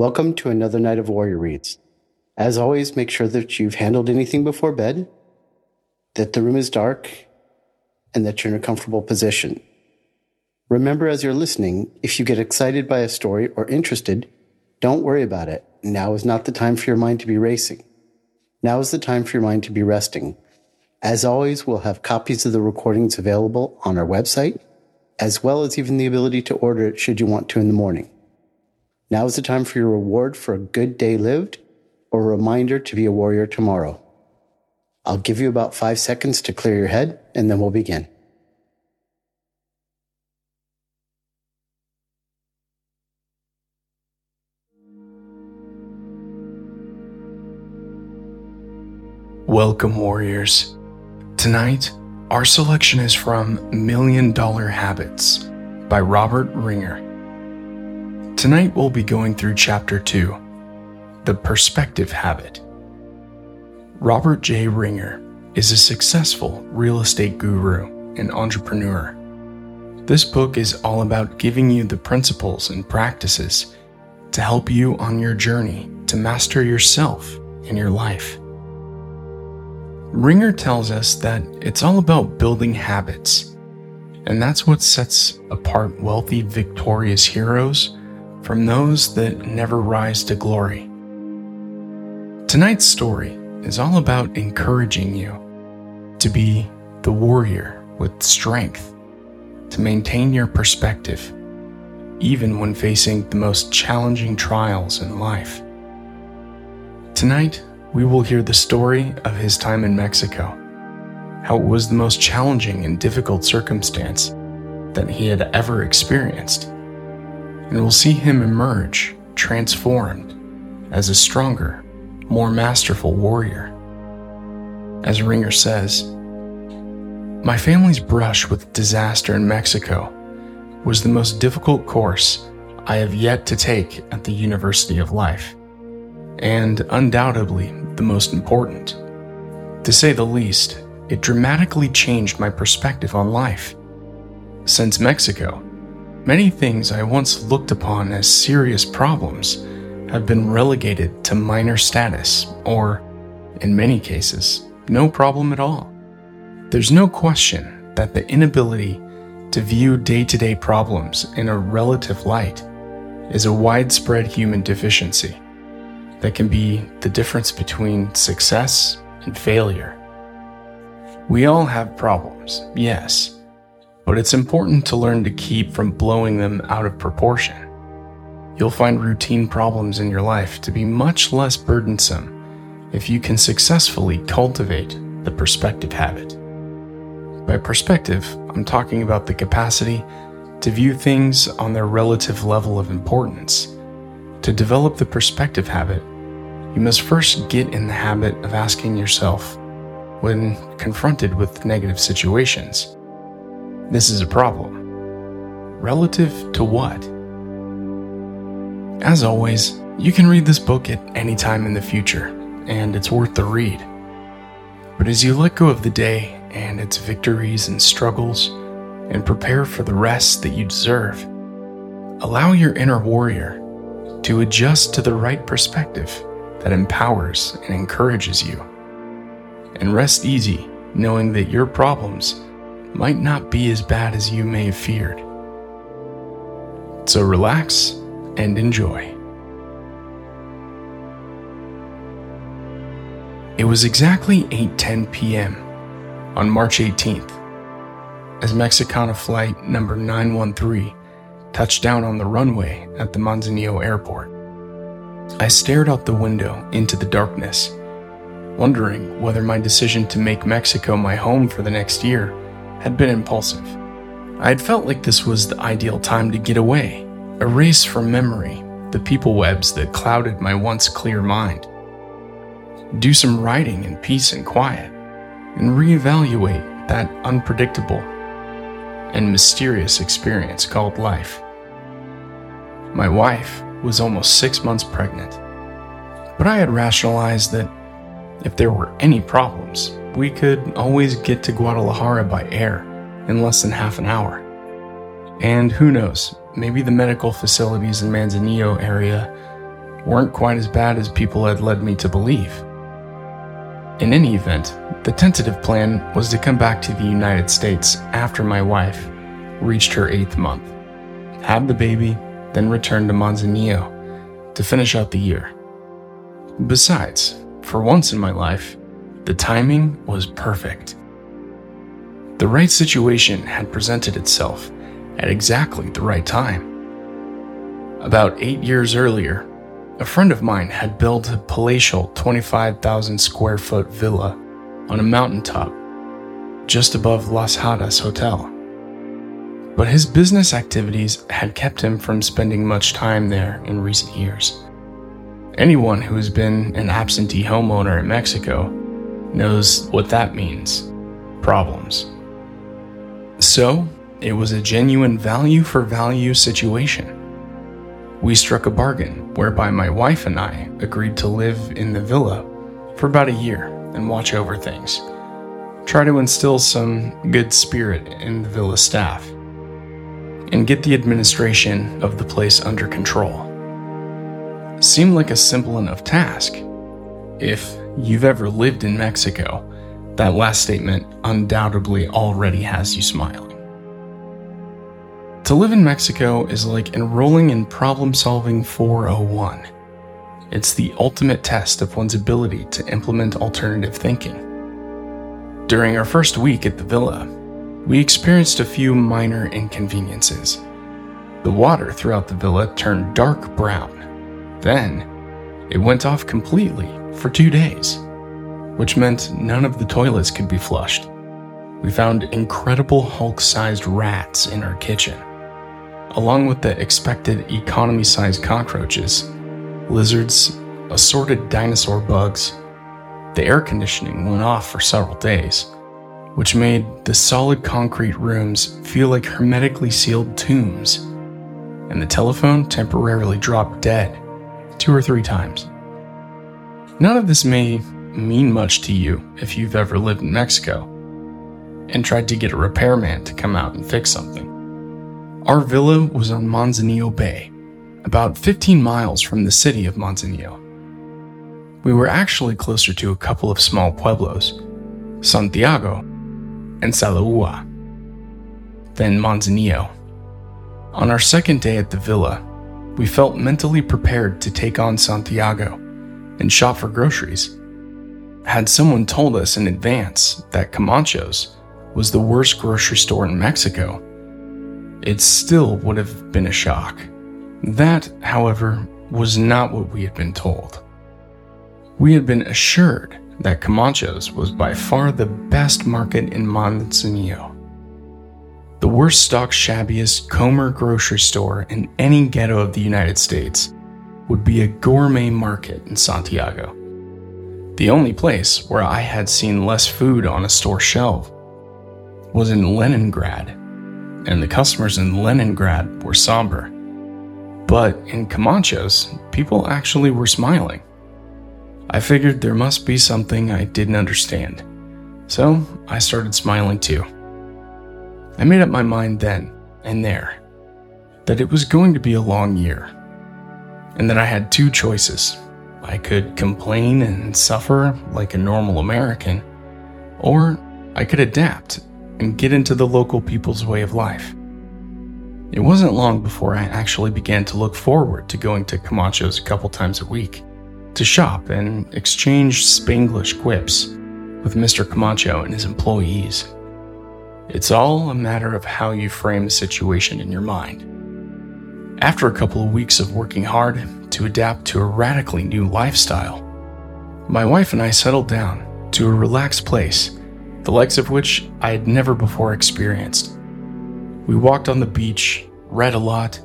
Welcome to another night of Warrior Reads. As always, make sure that you've handled anything before bed, that the room is dark, and that you're in a comfortable position. Remember as you're listening, if you get excited by a story or interested, don't worry about it. Now is not the time for your mind to be racing. Now is the time for your mind to be resting. As always, we'll have copies of the recordings available on our website, as well as even the ability to order it should you want to in the morning. Now is the time for your reward for a good day lived or a reminder to be a warrior tomorrow. I'll give you about five seconds to clear your head and then we'll begin. Welcome, warriors. Tonight, our selection is from Million Dollar Habits by Robert Ringer. Tonight, we'll be going through Chapter 2 The Perspective Habit. Robert J. Ringer is a successful real estate guru and entrepreneur. This book is all about giving you the principles and practices to help you on your journey to master yourself and your life. Ringer tells us that it's all about building habits, and that's what sets apart wealthy, victorious heroes from those that never rise to glory. Tonight's story is all about encouraging you to be the warrior with strength, to maintain your perspective, even when facing the most challenging trials in life. Tonight, we will hear the story of his time in Mexico, how it was the most challenging and difficult circumstance that he had ever experienced. And we'll see him emerge transformed as a stronger, more masterful warrior. As Ringer says, my family's brush with disaster in Mexico was the most difficult course I have yet to take at the University of Life, and undoubtedly the most important. To say the least, it dramatically changed my perspective on life. Since Mexico, many things I once looked upon as serious problems have been relegated to minor status, or, in many cases, no problem at all. There's no question that the inability to view day to day problems in a relative light is a widespread human deficiency that can be the difference between success and failure. We all have problems, yes, but it's important to learn to keep from blowing them out of proportion. You'll find routine problems in your life to be much less burdensome if you can successfully cultivate the perspective habit. By perspective, I'm talking about the capacity to view things on their relative level of importance. To develop the perspective habit, you must first get in the habit of asking yourself, when confronted with negative situations, this is a problem. Relative to what? As always, you can read this book at any time in the future, and it's worth the read. But as you let go of the day and its victories and struggles, and prepare for the rest that you deserve, allow your inner warrior to adjust to the right perspective that empowers and encourages you. And rest easy knowing that your problems might not be as bad as you may have feared. So relax and enjoy. It was exactly 8:10 p.m. on March 18th as Mexicana flight number 913 touched down on the runway at the Manzanillo airport. I stared out the window into the darkness, wondering whether my decision to make Mexico my home for the next year had been impulsive. I had felt like this was the ideal time to get away, erase from memory the people webs that clouded my once clear mind, do some writing in peace and quiet, and reevaluate that unpredictable and mysterious experience called life. My wife was almost six months pregnant, but I had rationalized that if there were any problems, we could always get to Guadalajara by air in less than half an hour. And who knows, maybe the medical facilities in Manzanillo area weren't quite as bad as people had led me to believe. In any event, the tentative plan was to come back to the United States after my wife reached her eighth month, have the baby, then return to Manzanillo to finish out the year. Besides, for once in my life, the timing was perfect. The right situation had presented itself at exactly the right time. About eight years earlier, a friend of mine had built a palatial 25,000 square foot villa on a mountaintop just above Las Hadas Hotel. But his business activities had kept him from spending much time there in recent years. Anyone who has been an absentee homeowner in Mexico knows what that means problems. So, it was a genuine value for value situation. We struck a bargain whereby my wife and I agreed to live in the villa for about a year and watch over things. Try to instill some good spirit in the villa staff and get the administration of the place under control. Seemed like a simple enough task. If you've ever lived in Mexico, that last statement undoubtedly already has you smiling. To live in Mexico is like enrolling in Problem Solving 401. It's the ultimate test of one's ability to implement alternative thinking. During our first week at the villa, we experienced a few minor inconveniences. The water throughout the villa turned dark brown. Then, it went off completely for two days, which meant none of the toilets could be flushed. We found incredible Hulk sized rats in our kitchen along with the expected economy sized cockroaches, lizards, assorted dinosaur bugs. The air conditioning went off for several days, which made the solid concrete rooms feel like hermetically sealed tombs, and the telephone temporarily dropped dead two or three times. None of this may mean much to you if you've ever lived in Mexico and tried to get a repairman to come out and fix something. Our villa was on Manzanillo Bay, about 15 miles from the city of Manzanillo. We were actually closer to a couple of small pueblos, Santiago and Salagua, than Manzanillo. On our second day at the villa, we felt mentally prepared to take on Santiago and shop for groceries. Had someone told us in advance that Camacho's was the worst grocery store in Mexico, it still would have been a shock. That, however, was not what we had been told. We had been assured that Camacho's was by far the best market in Manzanillo. The worst stocked, shabbiest Comer grocery store in any ghetto of the United States would be a gourmet market in Santiago. The only place where I had seen less food on a store shelf was in Leningrad and the customers in Leningrad were somber. But in Camacho's, people actually were smiling. I figured there must be something I didn't understand, so I started smiling too. I made up my mind then and there that it was going to be a long year, and that I had two choices. I could complain and suffer like a normal American, or I could adapt and get into the local people's way of life. It wasn't long before I actually began to look forward to going to Camacho's a couple times a week to shop and exchange Spanglish quips with Mr. Camacho and his employees. It's all a matter of how you frame the situation in your mind. After a couple of weeks of working hard to adapt to a radically new lifestyle, my wife and I settled down to a relaxed place the likes of which I had never before experienced. We walked on the beach, read a lot,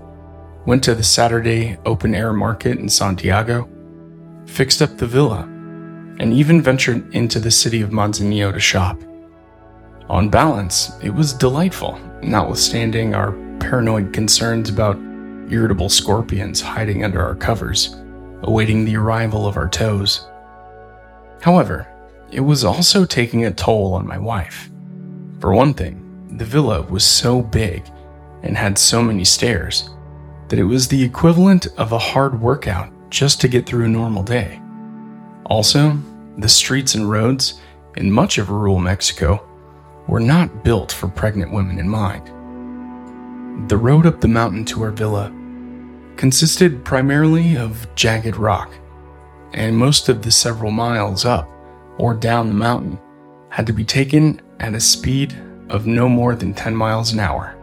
went to the Saturday open air market in Santiago, fixed up the villa, and even ventured into the city of Manzanillo to shop. On balance, it was delightful, notwithstanding our paranoid concerns about irritable scorpions hiding under our covers, awaiting the arrival of our toes. However, it was also taking a toll on my wife. For one thing, the villa was so big and had so many stairs that it was the equivalent of a hard workout just to get through a normal day. Also, the streets and roads in much of rural Mexico were not built for pregnant women in mind. The road up the mountain to our villa consisted primarily of jagged rock, and most of the several miles up or down the mountain had to be taken at a speed of no more than 10 miles an hour.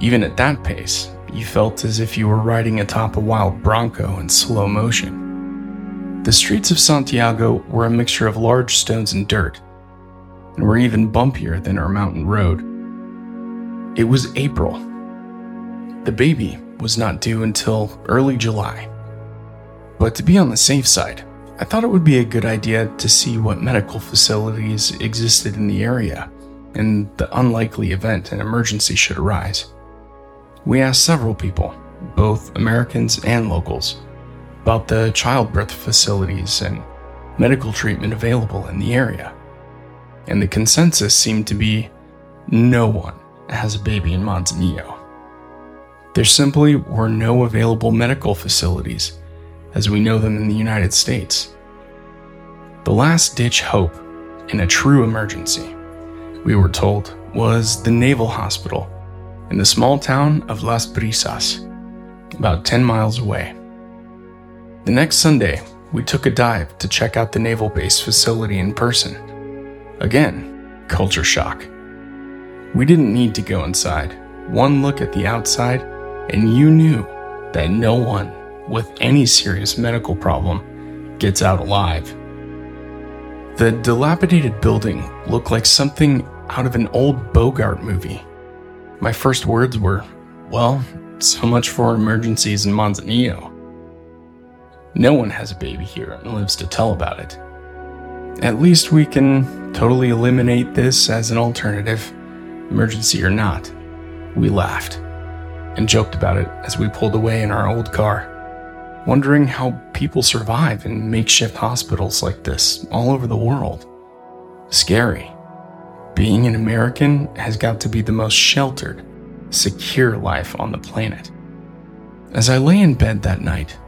Even at that pace, you felt as if you were riding atop a wild bronco in slow motion. The streets of Santiago were a mixture of large stones and dirt, and were even bumpier than our mountain road. It was April. The baby was not due until early July. But to be on the safe side, I thought it would be a good idea to see what medical facilities existed in the area in the unlikely event an emergency should arise. We asked several people, both Americans and locals, about the childbirth facilities and medical treatment available in the area. And the consensus seemed to be no one has a baby in Manzanillo. There simply were no available medical facilities as we know them in the United States. The last ditch hope in a true emergency, we were told, was the Naval Hospital in the small town of Las Brisas, about 10 miles away. The next Sunday, we took a dive to check out the naval base facility in person. Again, culture shock. We didn't need to go inside. One look at the outside, and you knew that no one with any serious medical problem gets out alive. The dilapidated building looked like something out of an old Bogart movie. My first words were, well, so much for emergencies in Manzanillo. No one has a baby here and lives to tell about it. At least we can totally eliminate this as an alternative, emergency or not. We laughed and joked about it as we pulled away in our old car wondering how people survive in makeshift hospitals like this all over the world. Scary. Being an American has got to be the most sheltered, secure life on the planet. As I lay in bed that night,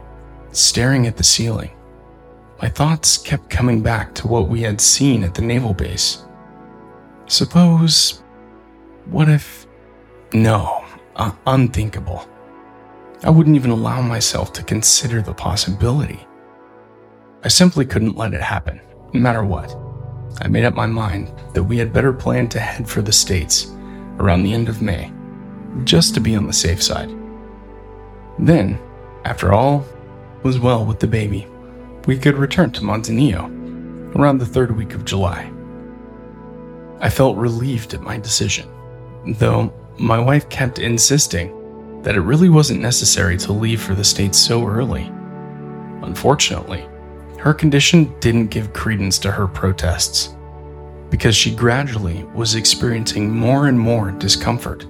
staring at the ceiling, my thoughts kept coming back to what we had seen at the naval base. Suppose, what if, no, uh, unthinkable. I wouldn't even allow myself to consider the possibility. I simply couldn't let it happen, no matter what. I made up my mind that we had better plan to head for the States around the end of May, just to be on the safe side. Then, after all was well with the baby, we could return to Manzanillo around the third week of July. I felt relieved at my decision, though my wife kept insisting that it really wasn't necessary to leave for the States so early. Unfortunately, her condition didn't give credence to her protests because she gradually was experiencing more and more discomfort.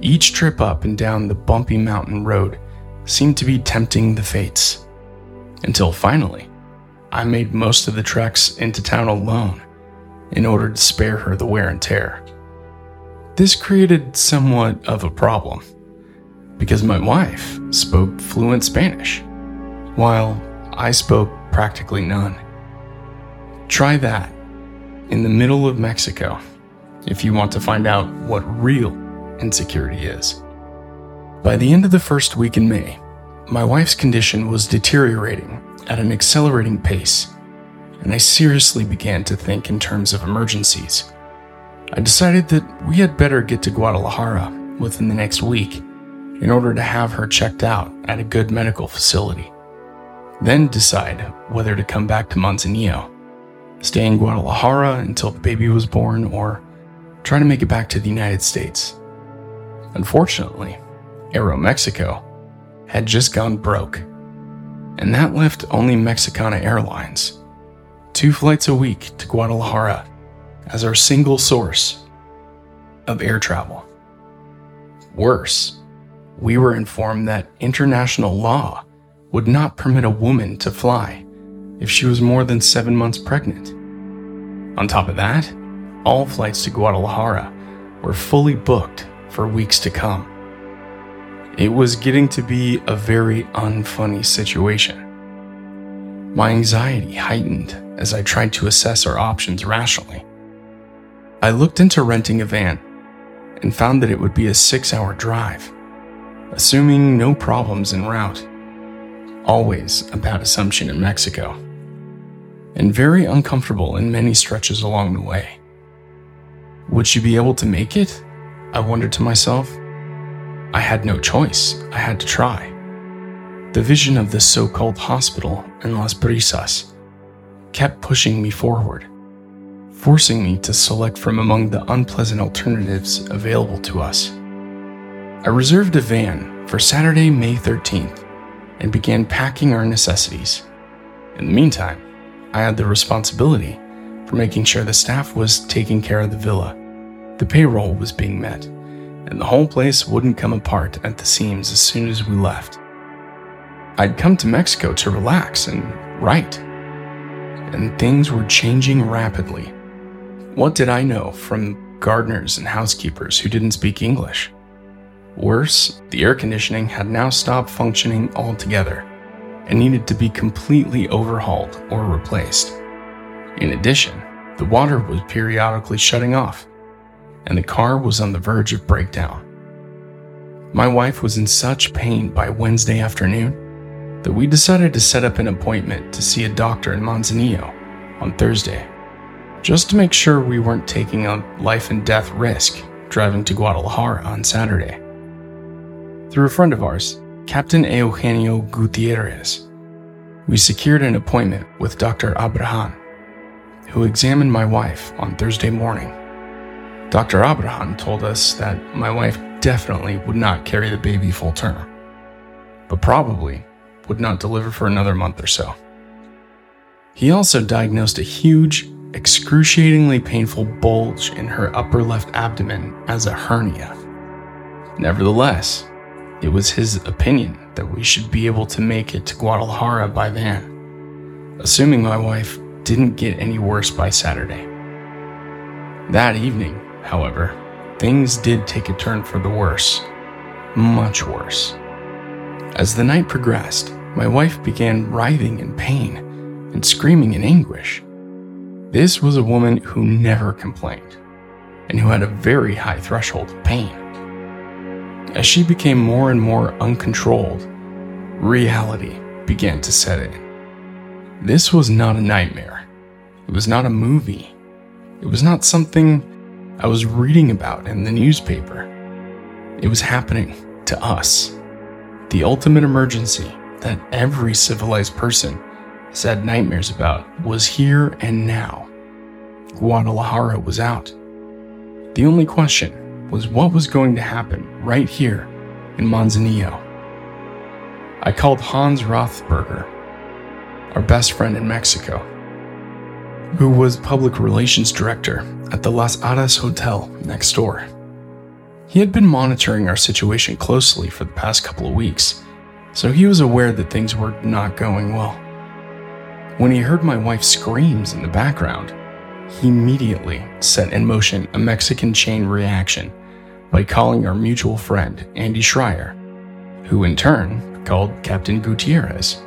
Each trip up and down the bumpy mountain road seemed to be tempting the fates. Until finally, I made most of the treks into town alone in order to spare her the wear and tear. This created somewhat of a problem because my wife spoke fluent Spanish, while I spoke practically none. Try that in the middle of Mexico if you want to find out what real insecurity is. By the end of the first week in May, my wife's condition was deteriorating at an accelerating pace, and I seriously began to think in terms of emergencies. I decided that we had better get to Guadalajara within the next week in order to have her checked out at a good medical facility. Then decide whether to come back to Manzanillo, stay in Guadalajara until the baby was born, or try to make it back to the United States. Unfortunately, Aeromexico had just gone broke, and that left only Mexicana Airlines, two flights a week to Guadalajara, as our single source of air travel. Worse, we were informed that international law would not permit a woman to fly if she was more than seven months pregnant. On top of that, all flights to Guadalajara were fully booked for weeks to come. It was getting to be a very unfunny situation. My anxiety heightened as I tried to assess our options rationally. I looked into renting a van and found that it would be a six hour drive, assuming no problems en route. Always a bad assumption in Mexico, and very uncomfortable in many stretches along the way. Would she be able to make it? I wondered to myself. I had no choice, I had to try. The vision of the so called hospital in Las Brisas kept pushing me forward, forcing me to select from among the unpleasant alternatives available to us. I reserved a van for Saturday, May 13th, and began packing our necessities. In the meantime, I had the responsibility for making sure the staff was taking care of the villa, the payroll was being met, and the whole place wouldn't come apart at the seams as soon as we left. I'd come to Mexico to relax and write, and things were changing rapidly. What did I know from gardeners and housekeepers who didn't speak English? Worse, the air conditioning had now stopped functioning altogether and needed to be completely overhauled or replaced. In addition, the water was periodically shutting off, and the car was on the verge of breakdown. My wife was in such pain by Wednesday afternoon that we decided to set up an appointment to see a doctor in Manzanillo on Thursday, just to make sure we weren't taking a life and death risk driving to Guadalajara on Saturday. Through a friend of ours, Captain Eugenio Gutierrez, we secured an appointment with Dr. Abrahan, who examined my wife on Thursday morning. Dr. Abrahan told us that my wife definitely would not carry the baby full term, but probably would not deliver for another month or so. He also diagnosed a huge, excruciatingly painful bulge in her upper left abdomen as a hernia. Nevertheless, it was his opinion that we should be able to make it to Guadalajara by van, assuming my wife didn't get any worse by Saturday. That evening, however, things did take a turn for the worse. Much worse. As the night progressed, my wife began writhing in pain and screaming in anguish. This was a woman who never complained and who had a very high threshold of pain. As she became more and more uncontrolled, reality began to set in. This was not a nightmare. It was not a movie. It was not something I was reading about in the newspaper. It was happening to us. The ultimate emergency that every civilized person has had nightmares about was here and now. Guadalajara was out. The only question was what was going to happen right here in Manzanillo. I called Hans Rothberger, our best friend in Mexico, who was public relations director at the Las Hadas Hotel next door. He had been monitoring our situation closely for the past couple of weeks, so he was aware that things were not going well. When he heard my wife's screams in the background, he immediately set in motion a Mexican chain reaction by calling our mutual friend, Andy Schreier, who in turn called Captain Gutierrez,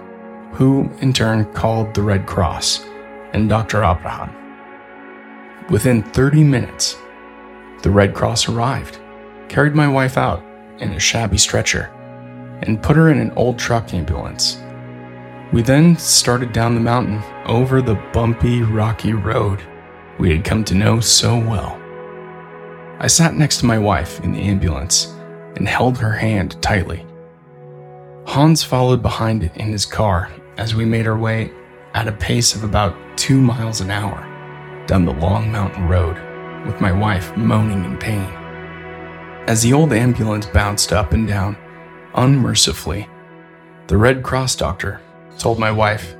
who in turn called the Red Cross and Dr. Abraham. Within 30 minutes, the Red Cross arrived, carried my wife out in a shabby stretcher, and put her in an old truck ambulance. We then started down the mountain over the bumpy, rocky road we had come to know so well. I sat next to my wife in the ambulance and held her hand tightly. Hans followed behind it in his car as we made our way at a pace of about two miles an hour down the long mountain road with my wife moaning in pain. As the old ambulance bounced up and down, unmercifully, the Red Cross doctor told my wife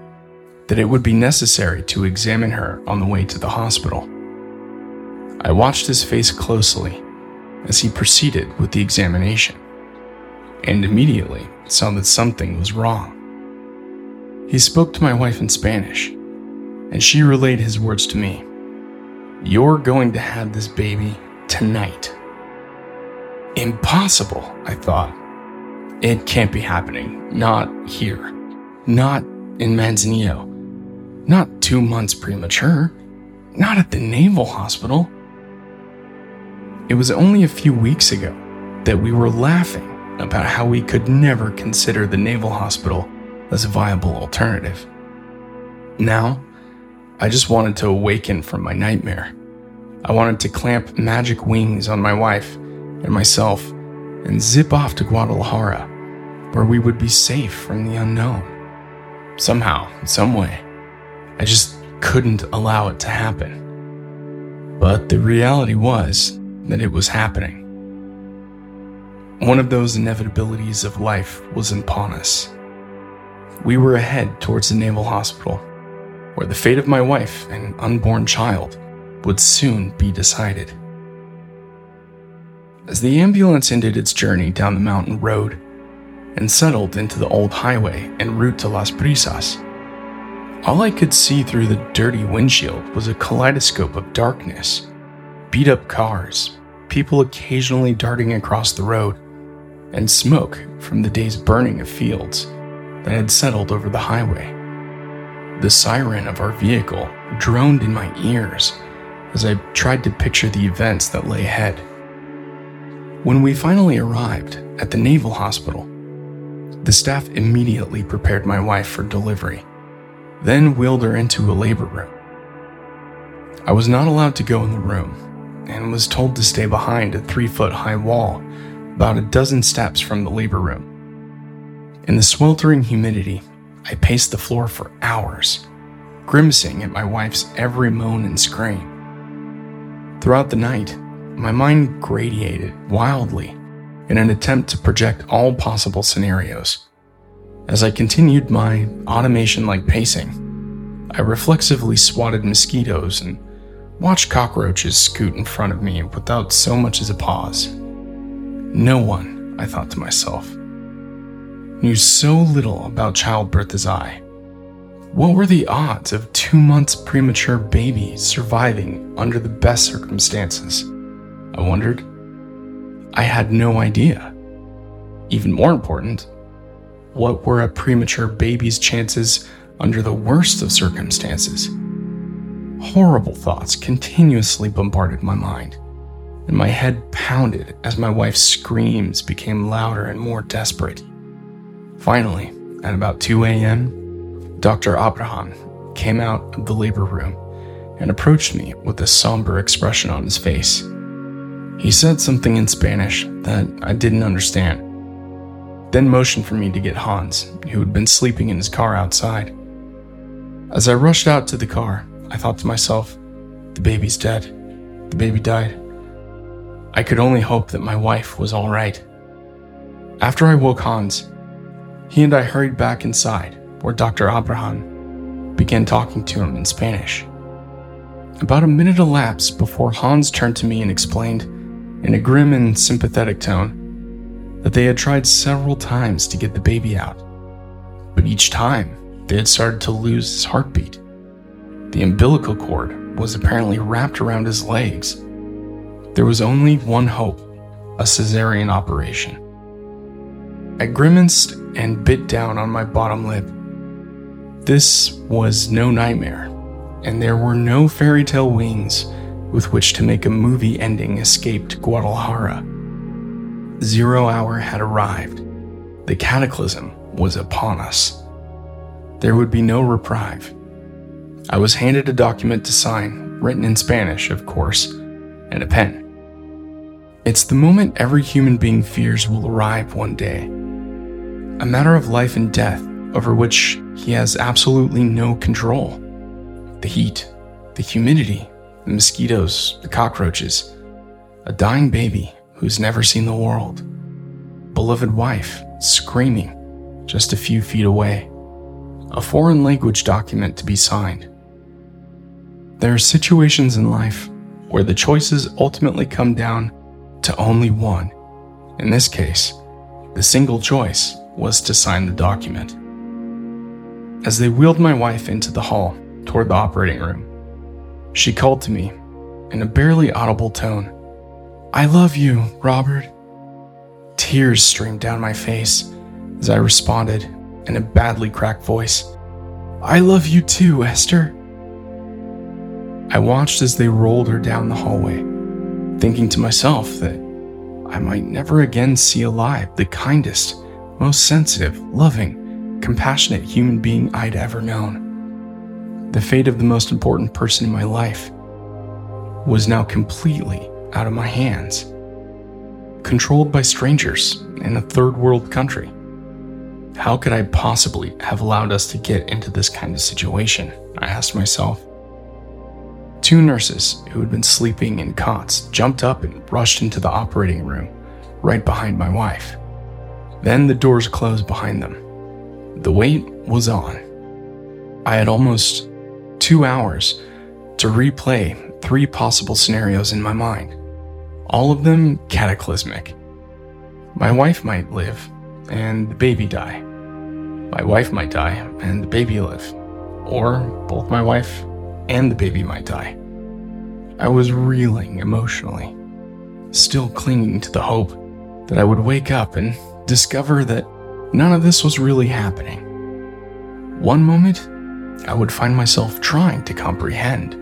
that it would be necessary to examine her on the way to the hospital. I watched his face closely as he proceeded with the examination, and immediately saw that something was wrong. He spoke to my wife in Spanish, and she relayed his words to me. You're going to have this baby tonight. Impossible, I thought. It can't be happening. Not here. Not in Manzanillo. Not two months premature. Not at the Naval Hospital. It was only a few weeks ago that we were laughing about how we could never consider the Naval Hospital as a viable alternative. Now, I just wanted to awaken from my nightmare. I wanted to clamp magic wings on my wife and myself and zip off to Guadalajara, where we would be safe from the unknown. Somehow, in some way. I just couldn't allow it to happen. But the reality was that it was happening. One of those inevitabilities of life was upon us. We were ahead towards the Naval Hospital, where the fate of my wife and unborn child would soon be decided. As the ambulance ended its journey down the mountain road and settled into the old highway en route to Las Brisas, all I could see through the dirty windshield was a kaleidoscope of darkness, beat up cars, people occasionally darting across the road, and smoke from the day's burning of fields that had settled over the highway. The siren of our vehicle droned in my ears as I tried to picture the events that lay ahead. When we finally arrived at the Naval Hospital, the staff immediately prepared my wife for delivery, then wheeled her into a labor room. I was not allowed to go in the room and was told to stay behind a three foot high wall about a dozen steps from the labor room. In the sweltering humidity, I paced the floor for hours, grimacing at my wife's every moan and scream. Throughout the night, my mind gradiated wildly in an attempt to project all possible scenarios. As I continued my automation like pacing, I reflexively swatted mosquitoes and watched cockroaches scoot in front of me without so much as a pause. No one, I thought to myself, knew so little about childbirth as I. What were the odds of two months premature baby surviving under the best circumstances? I wondered. I had no idea. Even more important, what were a premature baby's chances under the worst of circumstances? Horrible thoughts continuously bombarded my mind and my head pounded as my wife's screams became louder and more desperate. Finally, at about 2 a.m., Dr. Abraham came out of the labor room and approached me with a somber expression on his face. He said something in Spanish that I didn't understand, then motioned for me to get Hans, who had been sleeping in his car outside. As I rushed out to the car, I thought to myself, the baby's dead. The baby died. I could only hope that my wife was all right. After I woke Hans, he and I hurried back inside where Dr. Abraham began talking to him in Spanish. About a minute elapsed before Hans turned to me and explained, in a grim and sympathetic tone, that they had tried several times to get the baby out, but each time they had started to lose his heartbeat. The umbilical cord was apparently wrapped around his legs there was only one hope a cesarean operation. I grimaced and bit down on my bottom lip. This was no nightmare, and there were no fairy tale wings with which to make a movie ending escaped Guadalajara. Zero hour had arrived. The cataclysm was upon us. There would be no reprieve. I was handed a document to sign, written in Spanish, of course, and a pen. It's the moment every human being fears will arrive one day. A matter of life and death over which he has absolutely no control. The heat, the humidity, the mosquitoes, the cockroaches, a dying baby who's never seen the world, beloved wife screaming just a few feet away, a foreign language document to be signed. There are situations in life where the choices ultimately come down to only one. In this case, the single choice was to sign the document. As they wheeled my wife into the hall toward the operating room, she called to me in a barely audible tone, I love you, Robert. Tears streamed down my face as I responded in a badly cracked voice I love you too, Esther. I watched as they rolled her down the hallway, thinking to myself that I might never again see alive the kindest, most sensitive, loving, compassionate human being I'd ever known. The fate of the most important person in my life was now completely out of my hands, controlled by strangers in a third world country. How could I possibly have allowed us to get into this kind of situation? I asked myself. Two nurses who had been sleeping in cots jumped up and rushed into the operating room, right behind my wife. Then the doors closed behind them. The wait was on. I had almost two hours to replay three possible scenarios in my mind, all of them cataclysmic. My wife might live, and the baby die. My wife might die and the baby live. Or both my wife and the baby might die. I was reeling emotionally, still clinging to the hope that I would wake up and discover that none of this was really happening. One moment, I would find myself trying to comprehend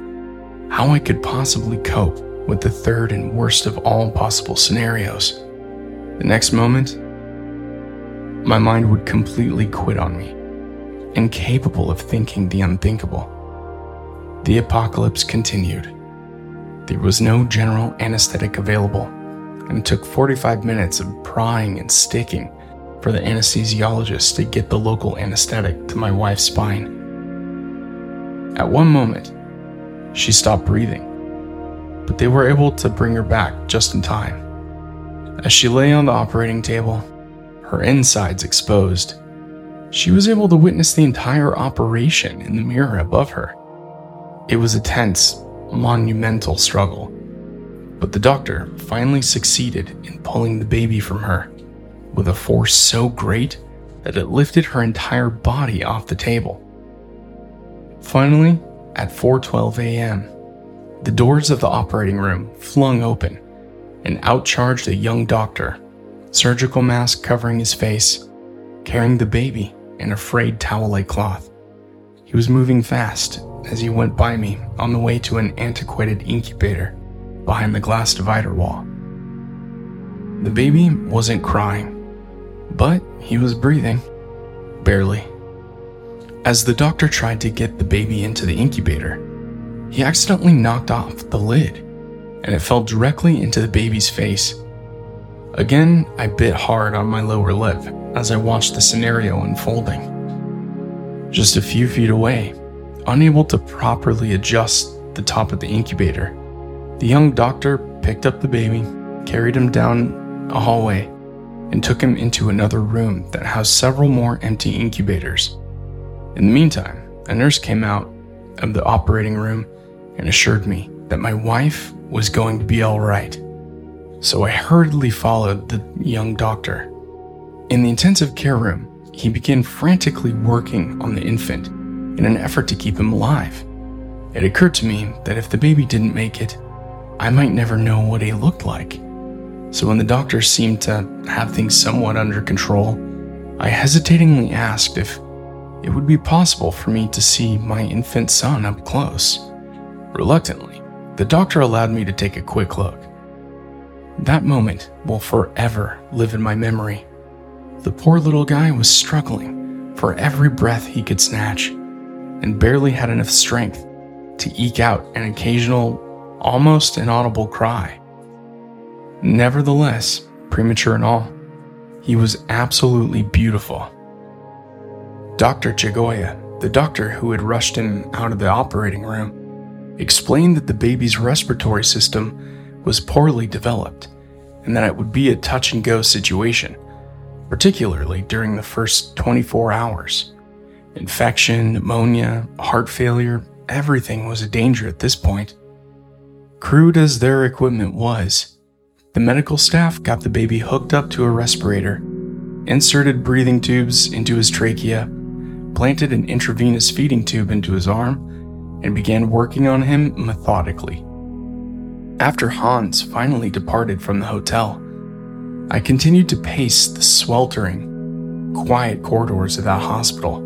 how I could possibly cope with the third and worst of all possible scenarios. The next moment, my mind would completely quit on me, incapable of thinking the unthinkable. The apocalypse continued. There was no general anesthetic available, and it took 45 minutes of prying and sticking for the anesthesiologist to get the local anesthetic to my wife's spine. At one moment, she stopped breathing, but they were able to bring her back just in time. As she lay on the operating table, her insides exposed. She was able to witness the entire operation in the mirror above her. It was a tense, monumental struggle, but the doctor finally succeeded in pulling the baby from her with a force so great that it lifted her entire body off the table. Finally, at 4:12 a.m., the doors of the operating room flung open and out charged a young doctor surgical mask covering his face, carrying the baby in a frayed towel like cloth. He was moving fast as he went by me on the way to an antiquated incubator behind the glass divider wall. The baby wasn't crying, but he was breathing. Barely. As the doctor tried to get the baby into the incubator, he accidentally knocked off the lid, and it fell directly into the baby's face. Again, I bit hard on my lower lip as I watched the scenario unfolding. Just a few feet away, unable to properly adjust the top of the incubator, the young doctor picked up the baby, carried him down a hallway, and took him into another room that housed several more empty incubators. In the meantime, a nurse came out of the operating room and assured me that my wife was going to be all right so I hurriedly followed the young doctor. In the intensive care room, he began frantically working on the infant in an effort to keep him alive. It occurred to me that if the baby didn't make it, I might never know what he looked like. So when the doctor seemed to have things somewhat under control, I hesitatingly asked if it would be possible for me to see my infant son up close. Reluctantly, the doctor allowed me to take a quick look. That moment will forever live in my memory. The poor little guy was struggling for every breath he could snatch and barely had enough strength to eke out an occasional, almost inaudible cry. Nevertheless, premature and all, he was absolutely beautiful. Dr. Chagoya, the doctor who had rushed him out of the operating room, explained that the baby's respiratory system was poorly developed and that it would be a touch and go situation, particularly during the first 24 hours. Infection, pneumonia, heart failure, everything was a danger at this point. Crude as their equipment was, the medical staff got the baby hooked up to a respirator, inserted breathing tubes into his trachea, planted an intravenous feeding tube into his arm, and began working on him methodically. After Hans finally departed from the hotel, I continued to pace the sweltering, quiet corridors of that hospital,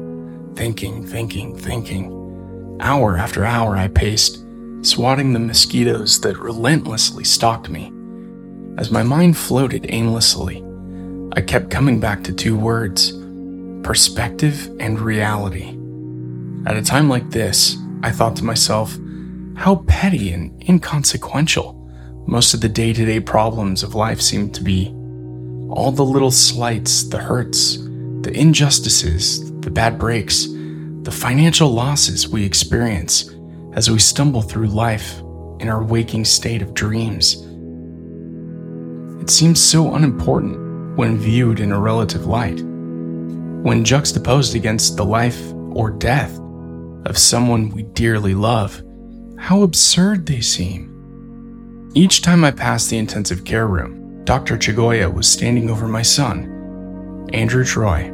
thinking, thinking, thinking. Hour after hour, I paced, swatting the mosquitoes that relentlessly stalked me. As my mind floated aimlessly, I kept coming back to two words perspective and reality. At a time like this, I thought to myself, how petty and inconsequential most of the day to day problems of life seem to be. All the little slights, the hurts, the injustices, the bad breaks, the financial losses we experience as we stumble through life in our waking state of dreams. It seems so unimportant when viewed in a relative light. When juxtaposed against the life or death of someone we dearly love, how absurd they seem. Each time I passed the intensive care room, Dr. Chagoya was standing over my son, Andrew Troy,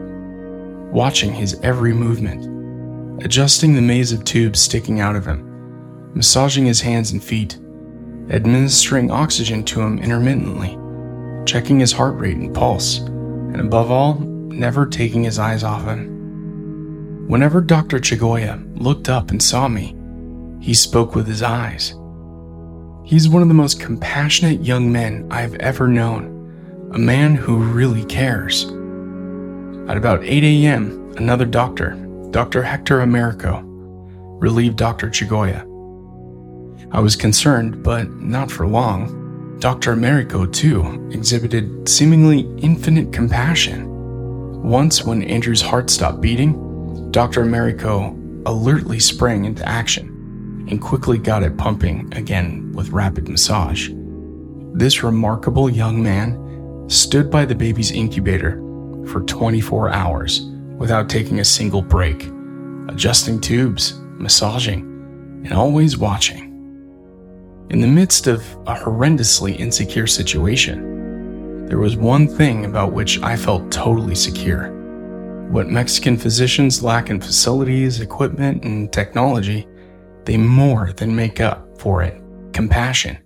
watching his every movement adjusting the maze of tubes sticking out of him, massaging his hands and feet, administering oxygen to him intermittently, checking his heart rate and pulse, and above all, never taking his eyes off him. Whenever Dr. Chagoya looked up and saw me, he spoke with his eyes. He's one of the most compassionate young men I've ever known, a man who really cares. At about 8 a.m., another doctor, Dr. Hector Americo relieved Dr. Chagoya. I was concerned, but not for long. Dr. Americo, too, exhibited seemingly infinite compassion. Once, when Andrew's heart stopped beating, Dr. Americo alertly sprang into action and quickly got it pumping again with rapid massage. This remarkable young man stood by the baby's incubator for 24 hours without taking a single break, adjusting tubes, massaging, and always watching. In the midst of a horrendously insecure situation, there was one thing about which I felt totally secure. What Mexican physicians lack in facilities, equipment, and technology, they more than make up for it compassion,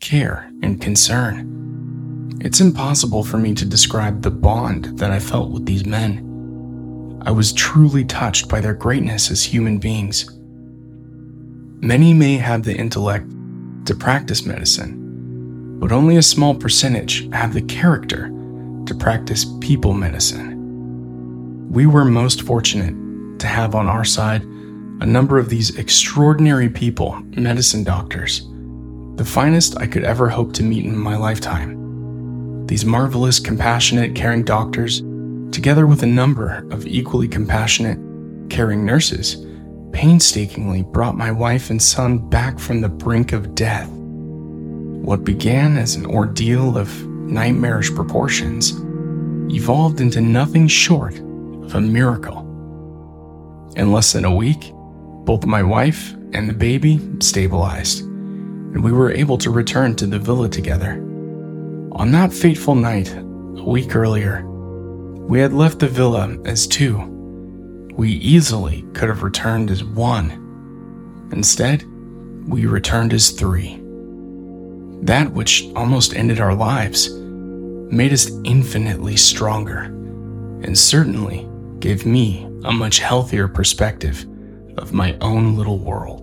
care, and concern. It's impossible for me to describe the bond that I felt with these men. I was truly touched by their greatness as human beings. Many may have the intellect to practice medicine, but only a small percentage have the character to practice people medicine. We were most fortunate to have on our side a number of these extraordinary people, medicine doctors, the finest I could ever hope to meet in my lifetime. These marvelous, compassionate, caring doctors together with a number of equally compassionate, caring nurses, painstakingly brought my wife and son back from the brink of death. What began as an ordeal of nightmarish proportions evolved into nothing short of a miracle. In less than a week, both my wife and the baby stabilized, and we were able to return to the villa together. On that fateful night, a week earlier, we had left the villa as two. We easily could have returned as one. Instead, we returned as three. That which almost ended our lives made us infinitely stronger, and certainly gave me a much healthier perspective of my own little world.